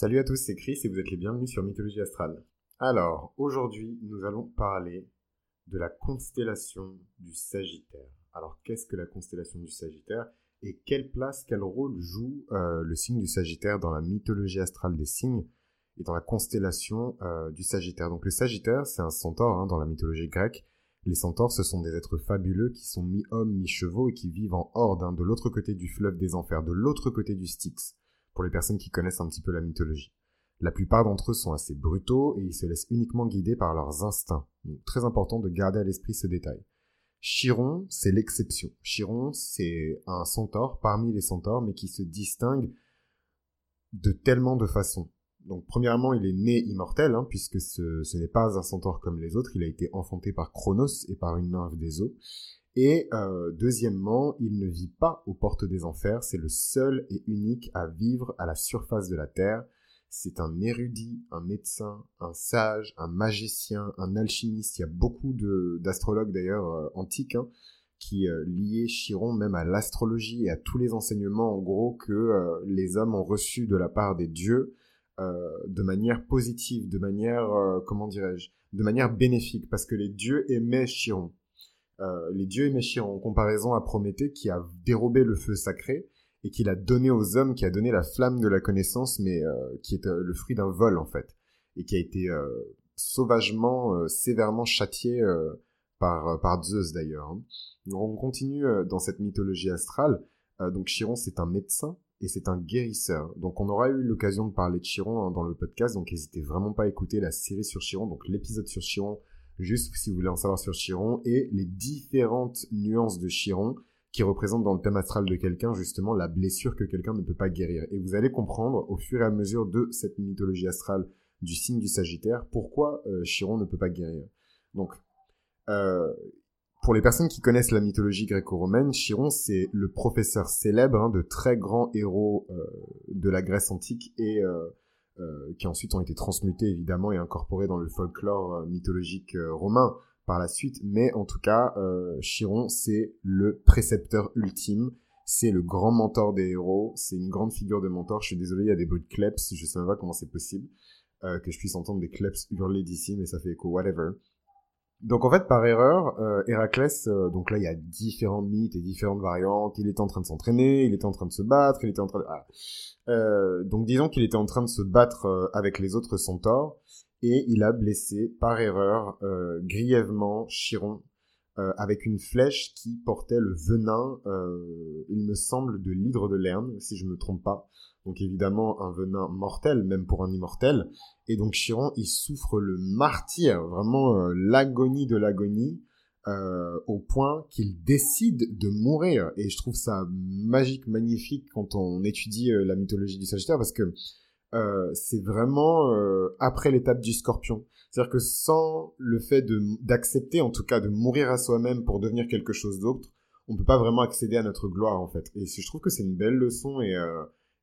Salut à tous, c'est Chris et vous êtes les bienvenus sur Mythologie Astrale. Alors, aujourd'hui, nous allons parler de la constellation du Sagittaire. Alors, qu'est-ce que la constellation du Sagittaire et quelle place, quel rôle joue euh, le signe du Sagittaire dans la mythologie astrale des signes et dans la constellation euh, du Sagittaire? Donc, le Sagittaire, c'est un centaure hein, dans la mythologie grecque. Les centaures, ce sont des êtres fabuleux qui sont mi-hommes, mi-chevaux et qui vivent en horde hein, de l'autre côté du fleuve des enfers, de l'autre côté du Styx pour les personnes qui connaissent un petit peu la mythologie. La plupart d'entre eux sont assez brutaux et ils se laissent uniquement guider par leurs instincts. Très important de garder à l'esprit ce détail. Chiron, c'est l'exception. Chiron, c'est un centaure parmi les centaures, mais qui se distingue de tellement de façons. Donc, premièrement, il est né immortel, hein, puisque ce, ce n'est pas un centaure comme les autres. Il a été enfanté par Chronos et par une nymphe des eaux. Et euh, deuxièmement, il ne vit pas aux portes des enfers, c'est le seul et unique à vivre à la surface de la terre. C'est un érudit, un médecin, un sage, un magicien, un alchimiste. Il y a beaucoup d'astrologues d'ailleurs euh, antiques hein, qui euh, liaient Chiron même à l'astrologie et à tous les enseignements en gros que les hommes ont reçus de la part des dieux de manière positive, de manière, comment dirais-je, de manière bénéfique, parce que les dieux aimaient Chiron. Euh, les dieux aimaient Chiron en comparaison à Prométhée qui a dérobé le feu sacré et qui l'a donné aux hommes, qui a donné la flamme de la connaissance, mais euh, qui est euh, le fruit d'un vol en fait, et qui a été sauvagement, sévèrement châtié par, par Zeus d'ailleurs. Hein. On continue dans cette mythologie astrale. donc Chiron, c'est un médecin et c'est un guérisseur. Donc on aura eu l'occasion de parler de Chiron hein, dans le podcast, donc n'hésitez vraiment pas à écouter la série sur Chiron, donc l'épisode sur Chiron juste si vous voulez en savoir sur Chiron, et les différentes nuances de Chiron qui représentent dans le thème astral de quelqu'un justement la blessure que quelqu'un ne peut pas guérir. Et vous allez comprendre au fur et à mesure de cette mythologie astrale du signe du Sagittaire pourquoi euh, Chiron ne peut pas guérir. Donc, euh, pour les personnes qui connaissent la mythologie gréco-romaine, Chiron c'est le professeur célèbre hein, de très grands héros euh, de la Grèce antique et euh, qui ensuite ont été transmutés évidemment et incorporés dans le folklore euh, mythologique euh, romain par la suite. Mais en tout cas, Chiron, c'est le précepteur ultime, c'est le grand mentor des héros, c'est une grande figure de mentor. Je suis désolé, il y a des bruits de kleps, je sais même pas comment c'est possible que je puisse entendre des kleps hurler d'ici, mais ça fait écho, whatever. Donc en fait, par erreur, euh, Héraclès, euh, donc là il y a différents mythes et différentes variantes. Il était en train de s'entraîner, il était en train de se battre, il était en train de... Ah. Euh, donc disons qu'il était en train de se battre euh, avec les autres centaures et il a blessé par erreur grièvement Chiron avec une flèche qui portait le venin, il me semble, de l'hydre de Lerne, si je ne me trompe pas donc évidemment un venin mortel, même pour un immortel. Et donc Chiron, il souffre le martyr, vraiment euh, l'agonie de l'agonie, euh, au point qu'il décide de mourir. Et je trouve ça magique, magnifique quand on étudie euh, la mythologie du Sagittaire, parce que c'est vraiment après l'étape du Scorpion. C'est-à-dire que sans le fait d'accepter, en tout cas, de mourir à soi-même pour devenir quelque chose d'autre, on peut pas vraiment accéder à notre gloire en fait. Et je trouve que c'est une belle leçon et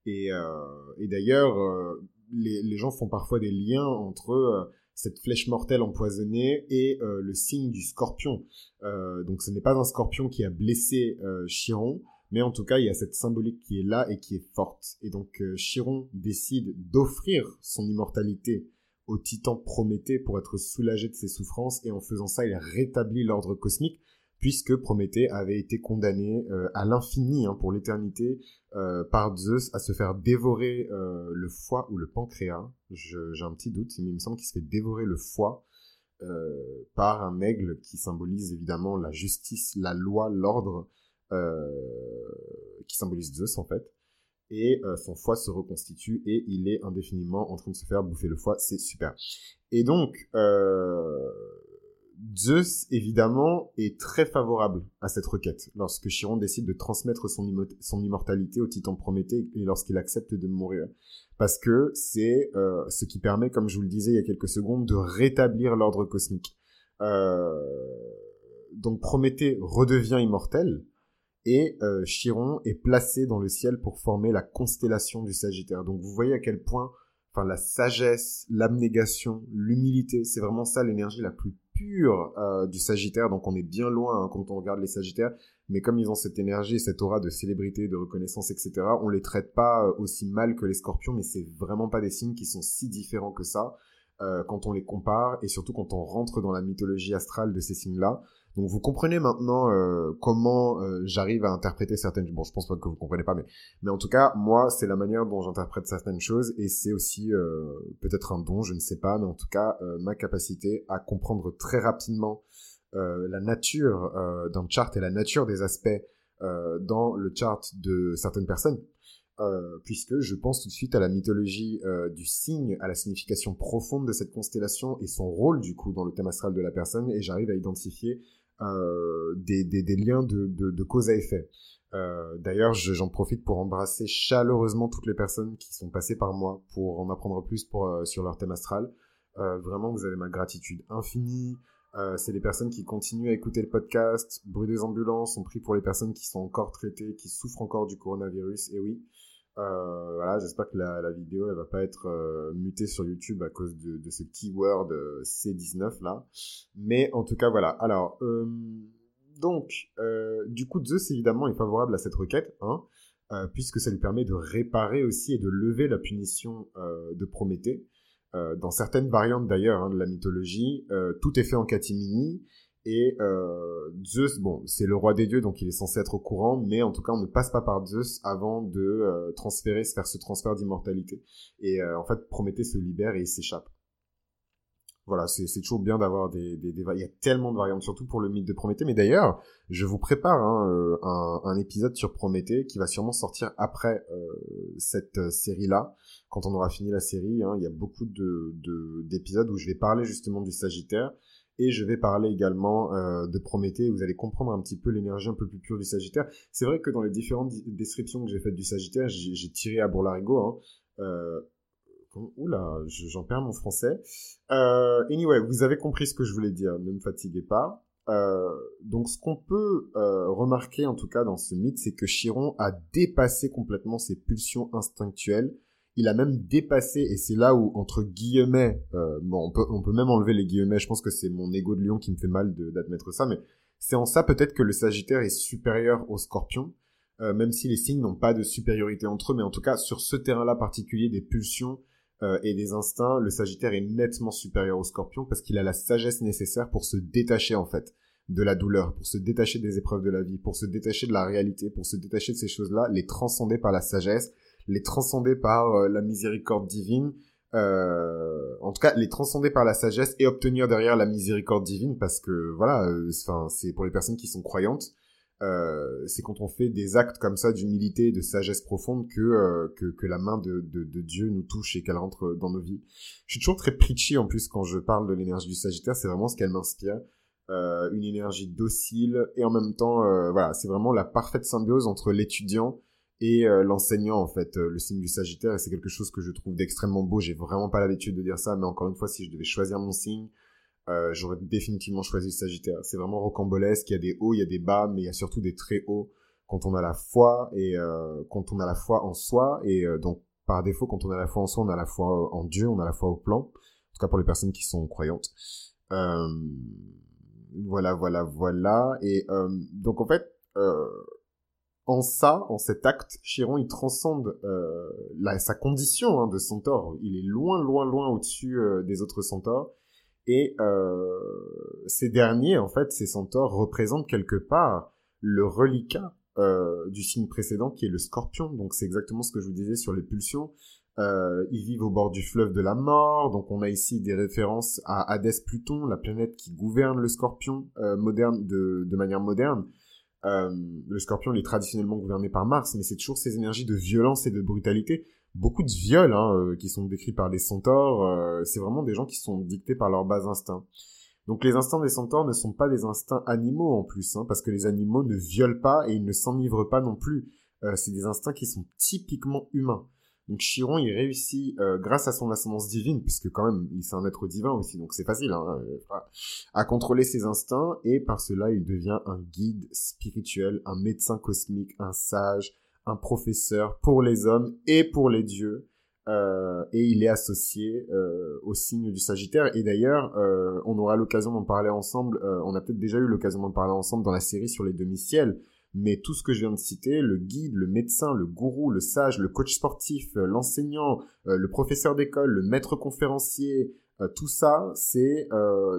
et, euh, et d'ailleurs, euh, les, les, gens font parfois des liens entre euh, cette flèche mortelle empoisonnée et le signe du scorpion. donc ce n'est pas un scorpion qui a blessé Chiron, mais en tout cas il y a cette symbolique qui est là et qui est forte. Et donc Chiron décide d'offrir son immortalité au titan Prométhée pour être soulagé de ses souffrances et en faisant ça il rétablit l'ordre cosmique puisque Prométhée avait été condamné euh, à l'infini hein, pour l'éternité euh, par Zeus à se faire dévorer euh, le foie ou le pancréas. J'ai un petit doute, mais il me semble qu'il se fait dévorer le foie par un aigle qui symbolise évidemment la justice, la loi, l'ordre, qui symbolise Zeus en fait. Et son foie se reconstitue et il est indéfiniment en train de se faire bouffer le foie. C'est super. Et donc, Zeus, évidemment, est très favorable à cette requête lorsque Chiron décide de transmettre son, immortalité au titan Prométhée et lorsqu'il accepte de mourir. Parce que c'est euh, ce qui permet, comme je vous le disais il y a quelques secondes, de rétablir l'ordre cosmique. Euh, donc Prométhée redevient immortel et euh, Chiron est placé dans le ciel pour former la constellation du Sagittaire. Donc vous voyez à quel point enfin la sagesse, l'abnégation, l'humilité, c'est vraiment ça l'énergie la plus pure euh, du Sagittaire, donc on est bien loin hein, quand on regarde les Sagittaires, mais comme ils ont cette énergie, cette aura de célébrité, de reconnaissance, etc., on les traite pas euh, aussi mal que les Scorpions, mais c'est vraiment pas des signes qui sont si différents que ça euh, quand on les compare, et surtout quand on rentre dans la mythologie astrale de ces signes-là. Donc vous comprenez maintenant euh, comment euh, j'arrive à interpréter certaines... Bon, je pense pas que vous comprenez pas, mais, mais en tout cas, moi, c'est la manière dont j'interprète certaines choses, et c'est aussi euh, peut-être un don, je ne sais pas, mais en tout cas, ma capacité à comprendre très rapidement la nature d'un chart et la nature des aspects dans le chart de certaines personnes. puisque je pense tout de suite à la mythologie du signe, à la signification profonde de cette constellation et son rôle du coup dans le thème astral de la personne, et j'arrive à identifier des, des, liens de, cause à effet. Euh, D'ailleurs, j'en profite pour embrasser chaleureusement toutes les personnes qui sont passées par moi pour en apprendre plus euh, sur leur thème astral. Euh, vraiment, vous avez ma gratitude infinie. Euh, c'est des personnes qui continuent à écouter le podcast. Bruit des ambulances, on prie pour les personnes qui sont encore traitées, qui souffrent encore du coronavirus. Et oui, euh, voilà, j'espère que la, vidéo elle va pas être euh, mutée sur YouTube à cause de, ce keyword euh, C19 là. Mais en tout cas voilà. Alors euh, donc du coup Zeus évidemment est favorable à cette requête, hein, puisque ça lui permet de réparer aussi et de lever la punition de Prométhée. dans certaines variantes d'ailleurs hein, de la mythologie, tout est fait en catimini et Zeus, bon, c'est le roi des dieux, donc il est censé être au courant, mais en tout cas, on ne passe pas par Zeus avant de euh, transférer, faire ce transfert d'immortalité. Et euh, en fait, Prométhée se libère et il s'échappe. Voilà, c'est toujours bien d'avoir des, Il y a tellement de variantes, surtout pour le mythe de Prométhée. Mais d'ailleurs, je vous prépare hein, euh, un, épisode sur Prométhée qui va sûrement sortir après cette série-là. Quand on aura fini la série, hein, il y a beaucoup d'épisodes de, où je vais parler justement du Sagittaire et je vais parler également euh, de Prométhée. Vous allez comprendre un petit peu l'énergie un peu plus pure du Sagittaire. C'est vrai que dans les différentes descriptions que j'ai faites du Sagittaire, j'ai tiré à bourlarigot. Hein. Euh, oula, j'en perds mon français. Euh, anyway, vous avez compris ce que je voulais dire. Ne me fatiguez pas. Euh, donc, ce qu'on peut euh, remarquer en tout cas dans ce mythe, c'est que Chiron a dépassé complètement ses pulsions instinctuelles il a même dépassé, et c'est là où, entre guillemets, euh, bon, on peut, on peut même enlever les guillemets, je pense que c'est mon ego de lion qui me fait mal d'admettre ça, mais c'est en ça peut-être que le Sagittaire est supérieur au Scorpion, euh, même si les signes n'ont pas de supériorité entre eux, mais en tout cas, sur ce terrain-là particulier des pulsions euh, et des instincts, le Sagittaire est nettement supérieur au Scorpion parce qu'il a la sagesse nécessaire pour se détacher, en fait, de la douleur, pour se détacher des épreuves de la vie, pour se détacher de la réalité, pour se détacher de ces choses-là, les transcender par la sagesse, les transcender par euh, la miséricorde divine, euh, en tout cas les transcender par la sagesse et obtenir derrière la miséricorde divine parce que voilà, euh, enfin c'est pour les personnes qui sont croyantes, euh, c'est quand on fait des actes comme ça d'humilité, de sagesse profonde que, euh, que, que la main de, de, de Dieu nous touche et qu'elle rentre dans nos vies. Je suis toujours très preachy en plus quand je parle de l'énergie du Sagittaire, c'est vraiment ce qu'elle m'inspire. Une énergie docile et en même temps, voilà, c'est vraiment la parfaite symbiose entre l'étudiant et euh, l'enseignant en fait euh, le signe du Sagittaire et c'est quelque chose que je trouve d'extrêmement beau. J'ai vraiment pas l'habitude de dire ça mais encore une fois si je devais choisir mon signe euh, j'aurais définitivement choisi le Sagittaire. C'est vraiment rocambolesque. Il y a des hauts il y a des bas mais il y a surtout des très hauts quand on a la foi et quand on a la foi en soi. Et donc par défaut quand on a la foi en soi on a la foi en Dieu on a la foi au plan. En tout cas pour les personnes qui sont croyantes. Voilà voilà voilà. Et donc en fait en ça, en cet acte, Chiron, il transcende euh, sa condition hein, de centaure. Il est loin, loin, loin au-dessus euh, des autres centaures. Et euh, ces derniers, en fait, ces centaures représentent quelque part le reliquat euh, du signe précédent qui est le scorpion. Donc c'est exactement ce que je vous disais sur les pulsions. Ils vivent au bord du fleuve de la mort. Donc on a ici des références à Hadès Pluton, la planète qui gouverne le scorpion moderne de, de manière moderne. Euh, le scorpion il est traditionnellement gouverné par Mars, mais c'est toujours ces énergies de violence et de brutalité. Beaucoup de viols hein, euh, qui sont décrits par les centaures, euh, c'est vraiment des gens qui sont dictés par leurs bas instincts. Donc les instincts des centaures ne sont pas des instincts animaux en plus, hein, parce que les animaux ne violent pas et ils ne s'enivrent pas non plus. c'est des instincts qui sont typiquement humains. Donc Chiron, il réussit, euh, grâce à son ascendance divine, puisque quand même, il c'est un être divin aussi, donc c'est facile, hein, euh, à contrôler ses instincts, et par cela, il devient un guide spirituel, un médecin cosmique, un sage, un professeur pour les hommes et pour les dieux. Euh, et il est associé au signe du Sagittaire. Et d'ailleurs, on aura l'occasion d'en parler ensemble. on a peut-être déjà eu l'occasion d'en parler ensemble dans la série sur les demi-ciels. Mais tout ce que je viens de citer, le guide, le médecin, le gourou, le sage, le coach sportif, l'enseignant, le professeur d'école, le maître conférencier, tout ça, c'est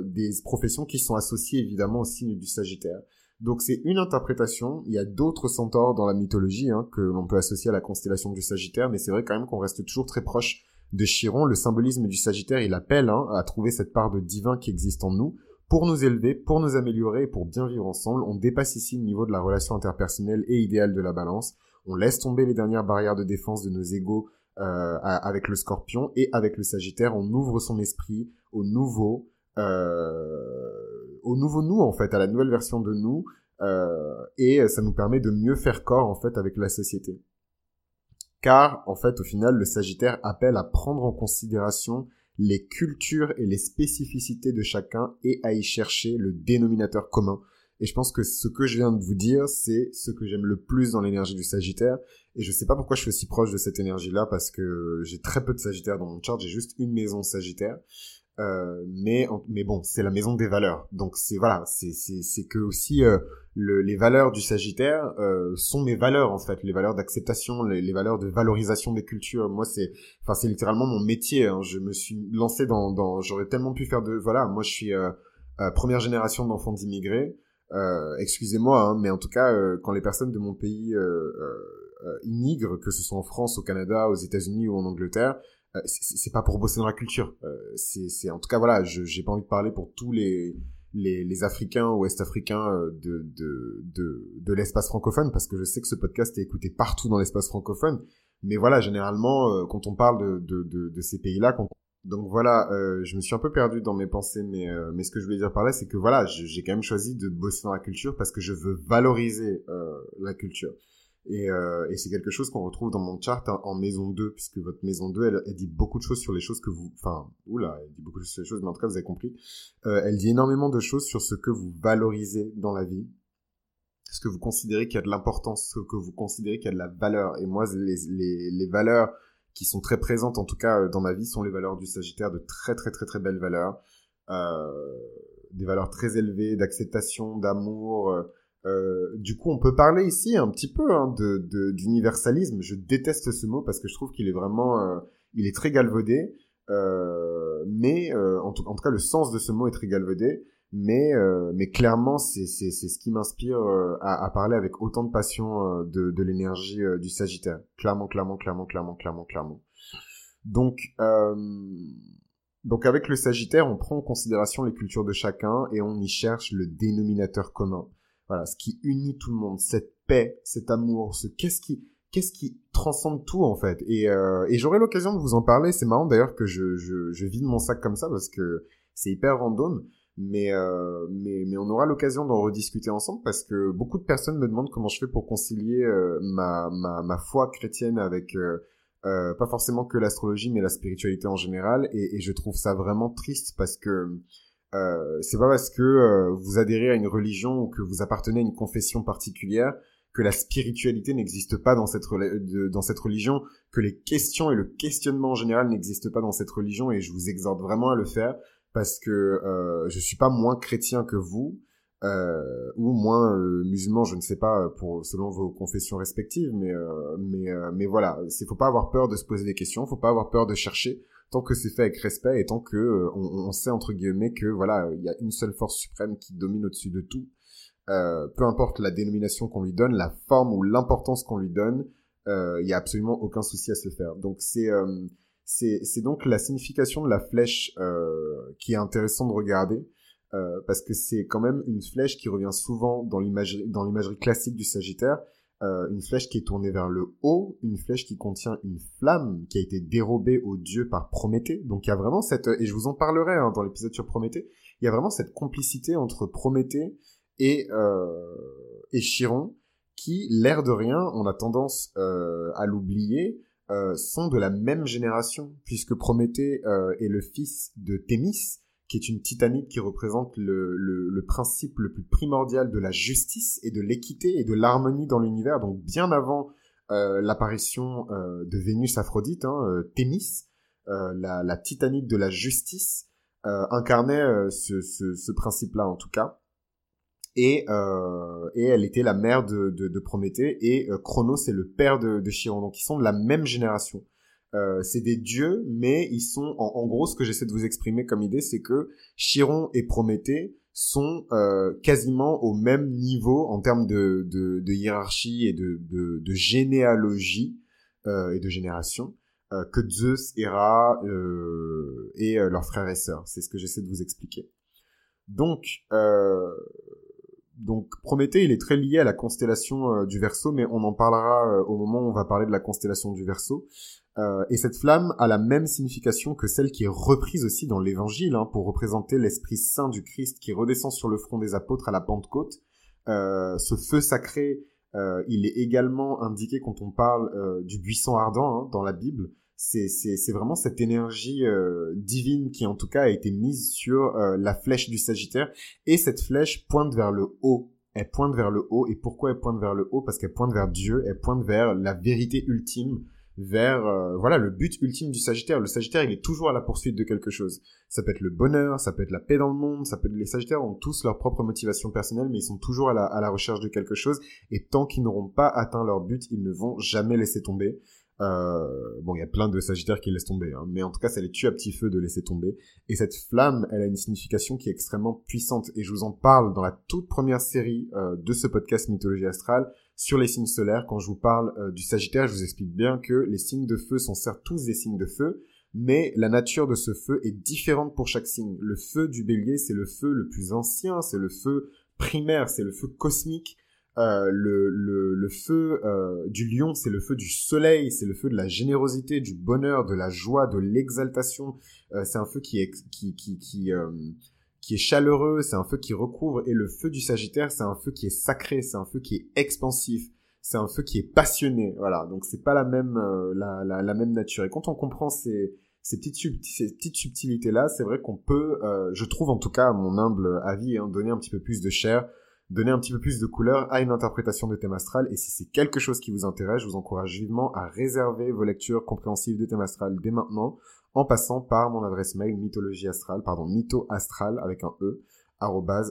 des professions qui sont associées évidemment au signe du Sagittaire. Donc c'est une interprétation. Il y a d'autres centaures dans la mythologie hein, que l'on peut associer à la constellation du Sagittaire, mais c'est vrai quand même qu'on reste toujours très proche de Chiron. Le symbolisme du Sagittaire, il appelle hein, à trouver cette part de divin qui existe en nous pour nous élever, pour nous améliorer et pour bien vivre ensemble. On dépasse ici le niveau de la relation interpersonnelle et idéale de la balance. On laisse tomber les dernières barrières de défense de nos égaux euh, avec le Scorpion et avec le Sagittaire. On ouvre son esprit au nouveau. Euh, au nouveau nous en fait, à la nouvelle version de nous, euh, et ça nous permet de mieux faire corps en fait avec la société. Car en fait, au final, le Sagittaire appelle à prendre en considération les cultures et les spécificités de chacun et à y chercher le dénominateur commun. Et je pense que ce que je viens de vous dire, c'est ce que j'aime le plus dans l'énergie du Sagittaire. Et je sais pas pourquoi je suis aussi proche de cette énergie-là, parce que j'ai très peu de Sagittaire dans mon chart, j'ai juste une maison Sagittaire. Euh, mais mais bon, c'est la maison des valeurs. Donc c'est voilà, c'est c'est c'est que aussi euh, le, les valeurs du Sagittaire euh, sont mes valeurs en fait, les valeurs d'acceptation, les, les, valeurs de valorisation des cultures. Moi c'est enfin c'est littéralement mon métier. Hein. Je me suis lancé dans dans j'aurais tellement pu faire de voilà, moi je suis euh, première génération d'enfants d'immigrés. Excusez-moi, hein, mais en tout cas quand les personnes de mon pays immigrent, que ce soit en France, au Canada, aux États-Unis ou en Angleterre, euh, c'est pas pour bosser dans la culture. Euh, c'est en tout cas voilà, j'ai pas envie de parler pour tous les les, les Africains ou Est-Africains euh, de l'espace francophone parce que je sais que ce podcast est écouté partout dans l'espace francophone. Mais voilà, généralement quand on parle de ces pays-là, donc voilà, euh, je me suis un peu perdu dans mes pensées, mais, euh, ce que je voulais dire par là, c'est que voilà, j'ai quand même choisi de bosser dans la culture parce que je veux valoriser euh, la culture. Et, euh, et c'est quelque chose qu'on retrouve dans mon chart en, maison 2, puisque votre maison 2, elle, elle, dit beaucoup de choses sur les choses que vous... Enfin, oula, elle dit beaucoup de choses sur les choses, mais en tout cas, vous avez compris. Euh, elle dit énormément de choses sur ce que vous valorisez dans la vie, ce que vous considérez qu'il y a de l'importance, ce que vous considérez qu'il y a de la valeur? Et moi, les, les, les valeurs qui sont très présentes, en tout cas euh, dans ma vie, sont les valeurs du Sagittaire, de très très très très belles valeurs. Euh, des valeurs très élevées d'acceptation, d'amour... Euh, euh, du coup, on peut parler ici un petit peu hein, de d'universalisme. Je déteste ce mot parce que je trouve qu'il est vraiment, euh, il est très galvaudé. Euh, mais en tout, en, tout, cas, le sens de ce mot est très galvaudé. Mais mais clairement, c'est c'est c'est ce qui m'inspire à, à, parler avec autant de passion de de l'énergie du Sagittaire. Clairement, clairement, clairement, clairement, clairement, clairement. Donc donc avec le Sagittaire, on prend en considération les cultures de chacun et on y cherche le dénominateur commun. Voilà, ce qui unit tout le monde, cette paix, cet amour, ce qu'est-ce qui qu'est-ce qui transcende tout en fait. Et, euh, et j'aurai l'occasion de vous en parler. C'est marrant d'ailleurs que je, je, je vide mon sac comme ça parce que c'est hyper random. Mais, euh, mais, mais on aura l'occasion d'en rediscuter ensemble parce que beaucoup de personnes me demandent comment je fais pour concilier euh, ma, ma, ma foi chrétienne avec euh, euh, pas forcément que l'astrologie mais la spiritualité en général. Et, et je trouve ça vraiment triste parce que euh, c'est pas parce que euh, vous adhérez à une religion ou que vous appartenez à une confession particulière que la spiritualité n'existe pas dans cette, dans cette religion, que les questions et le questionnement en général n'existent pas dans cette religion et je vous exhorte vraiment à le faire parce que euh, je suis pas moins chrétien que vous euh, ou moins euh, musulman, je ne sais pas pour selon vos confessions respectives, mais mais mais voilà, il faut pas avoir peur de se poser des questions, faut pas avoir peur de chercher tant que c'est fait avec respect et tant que euh, on, sait entre guillemets que voilà il y a une seule force suprême qui domine au-dessus de tout. Euh, peu importe la dénomination qu'on lui donne la forme ou l'importance qu'on lui donne euh, il y a absolument aucun souci à se faire. Donc c'est c'est c'est donc la signification de la flèche qui est intéressant de regarder parce que c'est quand même une flèche qui revient souvent dans l'imagerie classique du Sagittaire euh, une flèche qui est tournée vers le haut, une flèche qui contient une flamme qui a été dérobée au dieu par Prométhée. Donc il y a vraiment cette, et je vous en parlerai hein, dans l'épisode sur Prométhée, il y a vraiment cette complicité entre Prométhée et, euh, et Chiron qui, l'air de rien, on a tendance euh, à l'oublier, sont de la même génération, puisque Prométhée est le fils de Thémis, qui est une titanite qui représente le, principe le plus primordial de la justice et de l'équité et de l'harmonie dans l'univers, donc bien avant euh, l'apparition euh, de Vénus Aphrodite, hein, euh, Thémis. la, la, titanite de la justice, incarnait ce, principe-là en tout cas. Et, et elle était la mère de, Prométhée, et Chronos c'est le père de, de Chiron. Donc ils sont de la même génération. Euh, c'est des dieux, mais ils sont, en, gros, ce que j'essaie de vous exprimer comme idée, c'est que Chiron et Prométhée sont euh, quasiment au même niveau en termes de, de, de hiérarchie et de, de, généalogie euh, et de génération euh, que Zeus, Héra euh, et leurs frères et sœurs. C'est ce que j'essaie de vous expliquer. Donc, donc Prométhée, il est très lié à la constellation du Verseau, mais on en parlera au moment où on va parler de la constellation du Verseau. Euh, et cette flamme a la même signification que celle qui est reprise aussi dans l'Évangile, hein, pour représenter l'Esprit Saint du Christ qui redescend sur le front des apôtres à la Pentecôte. Euh, ce feu sacré, euh, il est également indiqué quand on parle du buisson ardent hein, dans la Bible. C'est, vraiment cette énergie divine qui en tout cas a été mise sur la flèche du Sagittaire. Et cette flèche pointe vers le haut. Elle pointe vers le haut. Et pourquoi elle pointe vers le haut? Parce qu'elle pointe vers Dieu. Elle pointe vers la vérité ultime vers euh, voilà le but ultime du Sagittaire. Le Sagittaire, il est toujours à la poursuite de quelque chose. Ça peut être le bonheur, ça peut être la paix dans le monde, ça peut être les Sagittaires ont tous leur propre motivation personnelle, mais ils sont toujours à la, à la recherche de quelque chose. Et tant qu'ils n'auront pas atteint leur but, ils ne vont jamais laisser tomber. Euh, bon, il y a plein de Sagittaires qui laissent tomber, hein, mais en tout cas, ça les tue à petit feu de laisser tomber. Et cette flamme, elle a une signification qui est extrêmement puissante. Et je vous en parle dans la toute première série euh, de ce podcast Mythologie astrale sur les signes solaires. Quand je vous parle euh, du Sagittaire, je vous explique bien que les signes de feu sont certes tous des signes de feu, mais la nature de ce feu est différente pour chaque signe. Le feu du Bélier, c'est le feu le plus ancien, c'est le feu primaire, c'est le feu cosmique. Euh, le, le, le, feu euh, du lion, c'est le feu du soleil, c'est le feu de la générosité, du bonheur, de la joie, de l'exaltation. Euh, c'est un feu qui qui qui qui, euh, qui est chaleureux, c'est un feu qui recouvre. Et le feu du Sagittaire, c'est un feu qui est sacré, c'est un feu qui est expansif, c'est un feu qui est passionné. Voilà, donc c'est pas la même euh, la, la, la, même nature. Et quand on comprend ces ces petites, ces petites subtilités là, c'est vrai qu'on peut, je trouve en tout cas mon humble avis, hein, donner un petit peu plus de chair donner un petit peu plus de couleur à une interprétation de thème astral. Et si c'est quelque chose qui vous intéresse, je vous encourage vivement à réserver vos lectures compréhensives de thème astral dès maintenant, en passant par mon adresse mail mythologie astrale, pardon, mythoastral avec un e,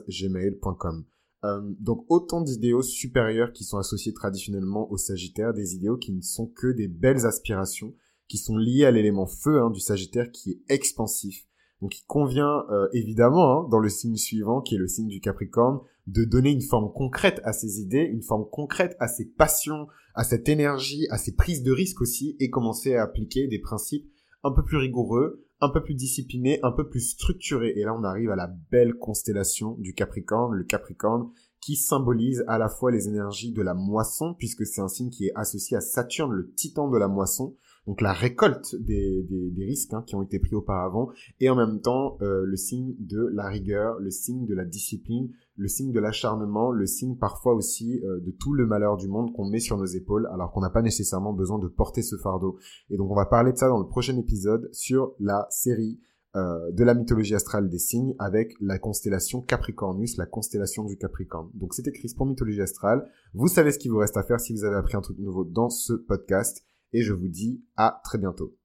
gmail.com. Euh, donc autant d'idéaux supérieurs qui sont associés traditionnellement au Sagittaire, des idéaux qui ne sont que des belles aspirations, qui sont liés à l'élément feu hein, du Sagittaire qui est expansif. Donc il convient euh, évidemment hein, dans le signe suivant qui est le signe du Capricorne de donner une forme concrète à ses idées, une forme concrète à ses passions, à cette énergie, à ses prises de risques aussi, et commencer à appliquer des principes un peu plus rigoureux, un peu plus disciplinés, un peu plus structurés. Et là, on arrive à la belle constellation du Capricorne, le Capricorne, qui symbolise à la fois les énergies de la moisson, puisque c'est un signe qui est associé à Saturne, le titan de la moisson, donc la récolte des, risques hein, qui ont été pris auparavant, et en même temps euh, le signe de la rigueur, le signe de la discipline, le signe de l'acharnement, le signe parfois aussi euh, de tout le malheur du monde qu'on met sur nos épaules, alors qu'on n'a pas nécessairement besoin de porter ce fardeau. Et donc on va parler de ça dans le prochain épisode sur la série euh, de la mythologie astrale des signes avec la constellation Capricornus, la constellation du Capricorne. Donc c'était Chris pour Mythologie astrale. Vous savez ce qu'il vous reste à faire si vous avez appris un truc nouveau dans ce podcast et je vous dis à très bientôt.